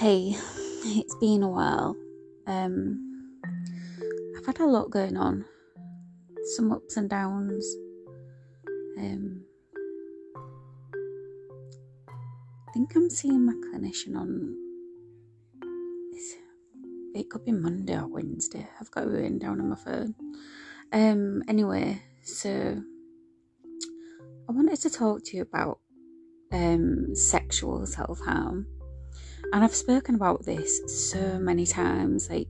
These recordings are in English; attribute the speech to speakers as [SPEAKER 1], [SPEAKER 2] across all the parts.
[SPEAKER 1] Hey, it's been a while. Um, I've had a lot going on, some ups and downs. Um, I think I'm seeing my clinician on. It could be Monday or Wednesday. I've got it written down on my phone. Um, anyway, so I wanted to talk to you about um sexual self harm and I've spoken about this so many times, like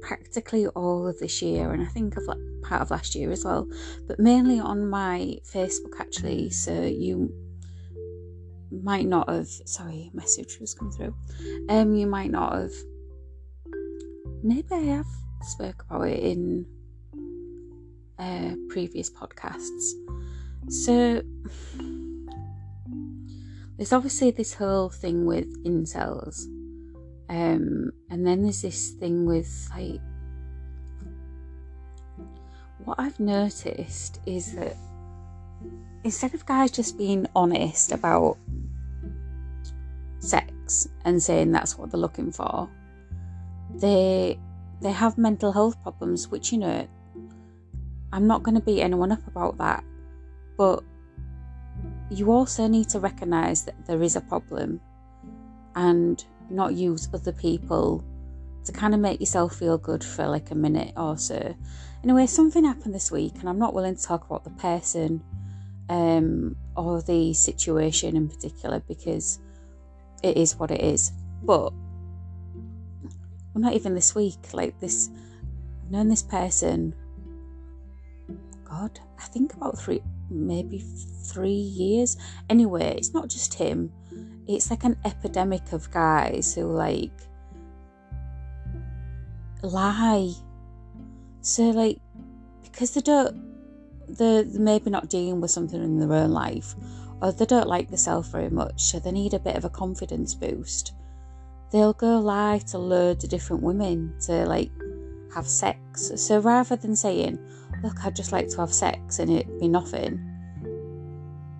[SPEAKER 1] practically all of this year, and I think of like part of last year as well, but mainly on my Facebook actually. So you might not have sorry, message was come through. Um you might not have maybe I have spoke about it in uh previous podcasts. So there's obviously this whole thing with incels, um, and then there's this thing with like what I've noticed is that instead of guys just being honest about sex and saying that's what they're looking for, they they have mental health problems, which you know I'm not going to beat anyone up about that, but you also need to recognize that there is a problem and not use other people to kind of make yourself feel good for like a minute or so. Anyway, something happened this week, and I'm not willing to talk about the person um, or the situation in particular because it is what it is. But well, not even this week. Like this, I've known this person. God, I think about three maybe three years. Anyway, it's not just him, it's like an epidemic of guys who like lie. So, like, because they don't, they're, maybe not dealing with something in their own life, or they don't like themselves very much, so they need a bit of a confidence boost. They'll go lie to loads of different women to like have sex. So rather than saying, look, I'd just like to have sex and it be nothing.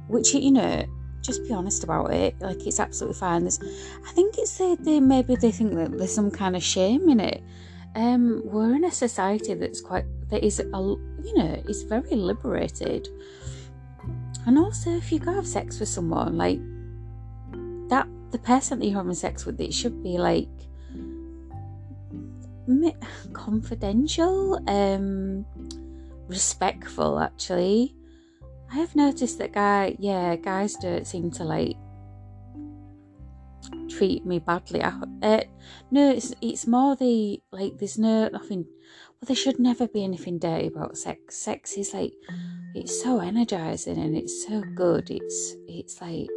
[SPEAKER 1] Which, you know, just be honest about it. Like, it's absolutely fine. There's, I think it's they, they maybe they think that there's some kind of shame in it. Um, we're in a society that's quite, that is, a, you know, is very liberated. And also, if you go have sex with someone, like, that, the person that you're having sex with, it should be like, confidential, um, respectful actually. I have noticed that guy, yeah, guys don't seem to like treat me badly. I, uh, no, it's it's more the like there's no nothing. Well, there should never be anything dirty about sex. Sex is like it's so energizing and it's so good. It's it's like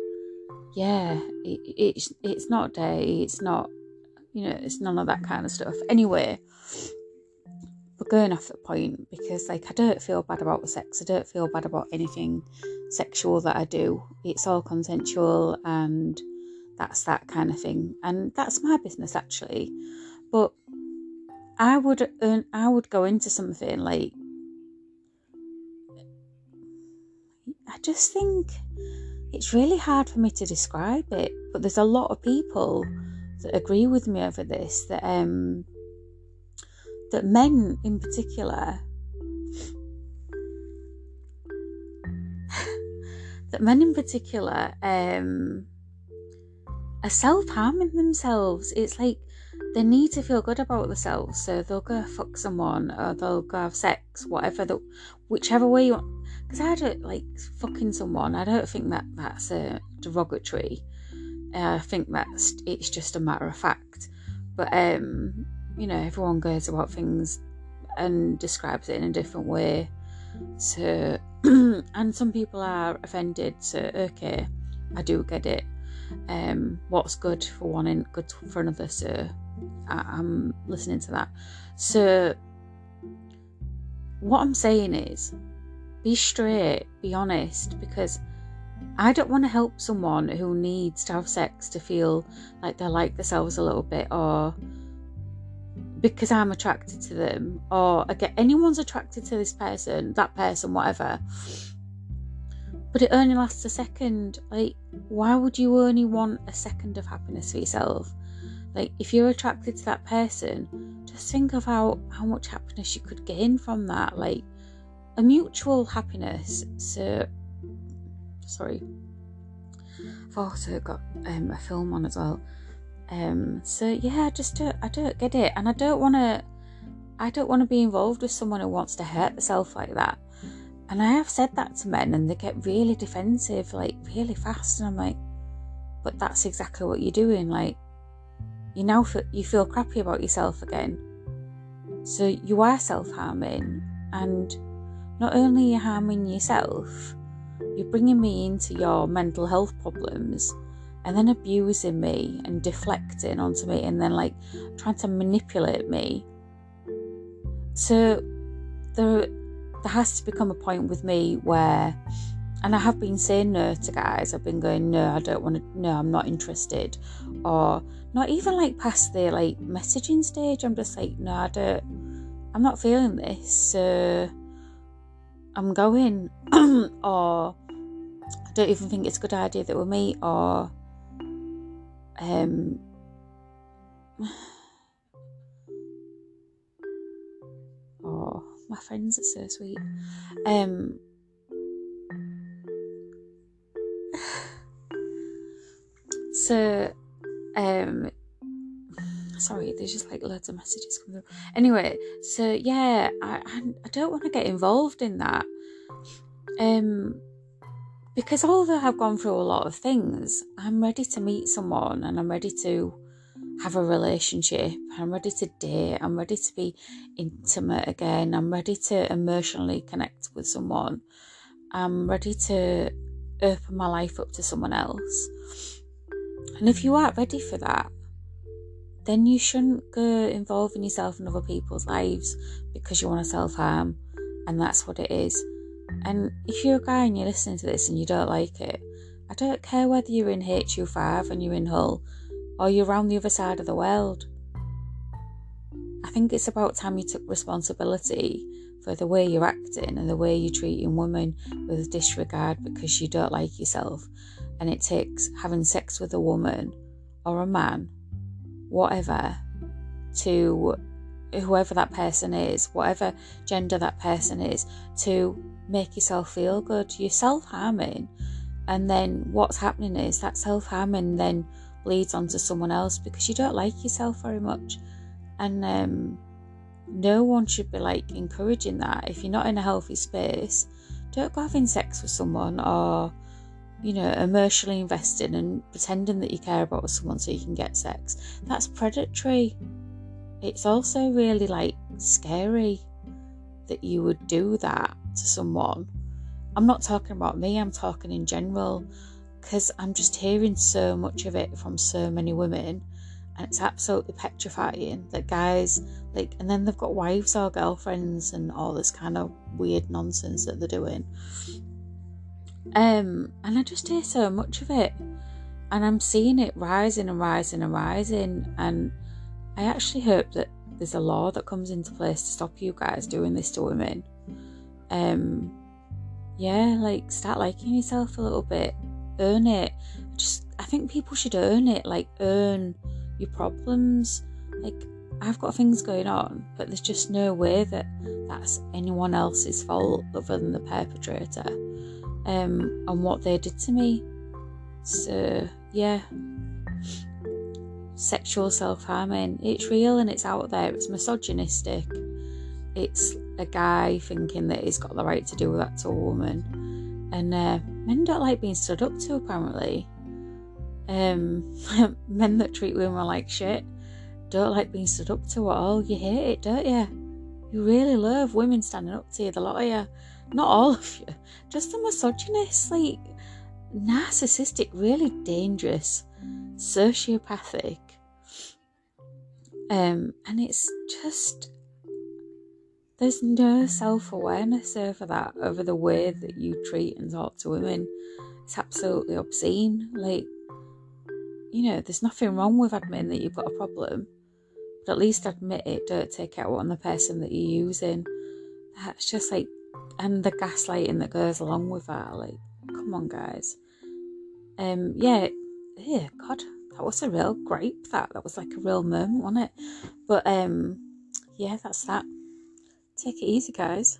[SPEAKER 1] yeah, it, it's it's not dirty. It's not you know it's none of that kind of stuff. Anyway, going off the point because like I don't feel bad about the sex. I don't feel bad about anything sexual that I do. It's all consensual and that's that kind of thing. And that's my business actually. But I would earn, I would go into something like I just think it's really hard for me to describe it, but there's a lot of people that agree with me over this that um that men in particular that men in particular um, are self-harming themselves. It's like they need to feel good about themselves so they'll go fuck someone or they'll go have sex whatever the whichever way you want. Because i don't like fucking someone. I don't think that that's a derogatory. Uh, i think that's it's just a matter of fact. But um you know, everyone goes about things and describes it in a different way. So, and some people are offended. So, okay, I do get it. Um, what's good for one and good for another. So, I, am listening to that. So, what I'm saying is, be straight, be honest, because I don't want to help someone who needs to have sex to feel like they like themselves a little bit or because I'm attracted to them, or again, anyone's attracted to this person, that person, whatever. but it only lasts a second. Like, why would you only want a second of happiness for yourself? Like, if you're attracted to that person, just think of how, how much happiness you could gain from that. Like, a mutual happiness. So, sorry. I've also got um, a film on as well. Um, so yeah, I just don't, I don't get it, and I don't want to, I don't want to be involved with someone who wants to hurt themselves like that. And I have said that to men, and they get really defensive, like really fast, and I'm like, but that's exactly what you're doing. Like, you now feel, you feel crappy about yourself again, so you are self harming, and not only are you harming yourself, you're bringing me into your mental health problems and then abusing me and deflecting onto me and then like trying to manipulate me. So there there has to become a point with me where and I have been saying no to guys. I've been going, no, I don't want to, no, I'm not interested. Or not even like past the like messaging stage. I'm just like, no, I don't, I'm not feeling this. So I'm going. or I don't even think it's a good idea that we meet. Or um, oh, my friends are so sweet. Um, so, um, sorry, there's just like loads of messages coming through. Anyway, so yeah, I I, I don't want to get involved in that. Um, because although I've gone through a lot of things, I'm ready to meet someone and I'm ready to have a relationship. I'm ready to date. I'm ready to be intimate again. I'm ready to emotionally connect with someone. I'm ready to open my life up to someone else. And if you aren't ready for that, then you shouldn't go involving yourself in other people's lives because you want to self harm. And that's what it is. And if you're a guy and you're listening to this and you don't like it, I don't care whether you're in HU5 and you're in Hull or you're around the other side of the world. I think it's about time you took responsibility for the way you're acting and the way you're treating women with disregard because you don't like yourself. And it takes having sex with a woman or a man, whatever, to whoever that person is, whatever gender that person is, to make yourself feel good. You're self harming, and then what's happening is that self harming then bleeds onto someone else because you don't like yourself very much, and um, no one should be like encouraging that. If you're not in a healthy space, don't go having sex with someone or you know, emotionally invested and pretending that you care about someone so you can get sex. That's predatory. It's also really like scary that you would do that to someone. I'm not talking about me, I'm talking in general because I'm just hearing so much of it from so many women and it's absolutely petrifying that guys like and then they've got wives or girlfriends and all this kind of weird nonsense that they're doing um and i just hear so much of it and i'm seeing it rising and rising and rising and i actually hope that there's a law that comes into place to stop you guys doing this to women um yeah like start liking yourself a little bit earn it just i think people should earn it like earn your problems like i've got things going on but there's just no way that that's anyone else's fault other than the perpetrator um and what they did to me so yeah sexual self harming. It's real and it's out there. It's misogynistic. It's a guy thinking that he's got the right to do that to a woman. And uh, men don't like being stood up to, apparently. Um, men that treat women like shit don't like being stood up to at all. You hate it, don't you? You really love women standing up to you, the lot of you. Not all of you. Just the misogynist, like narcissistic, really dangerous, sociopathic um, and it's just there's no self awareness over that, over the way that you treat and talk to women. It's absolutely obscene. Like, you know, there's nothing wrong with admitting that you've got a problem, but at least admit it. Don't take it out on the person that you're using. That's just like, and the gaslighting that goes along with that. Like, come on, guys. Um, yeah, yeah, God, that was a real gripe. That that was like a real moment, wasn't it? But um, yeah, that's that. Take it easy, guys.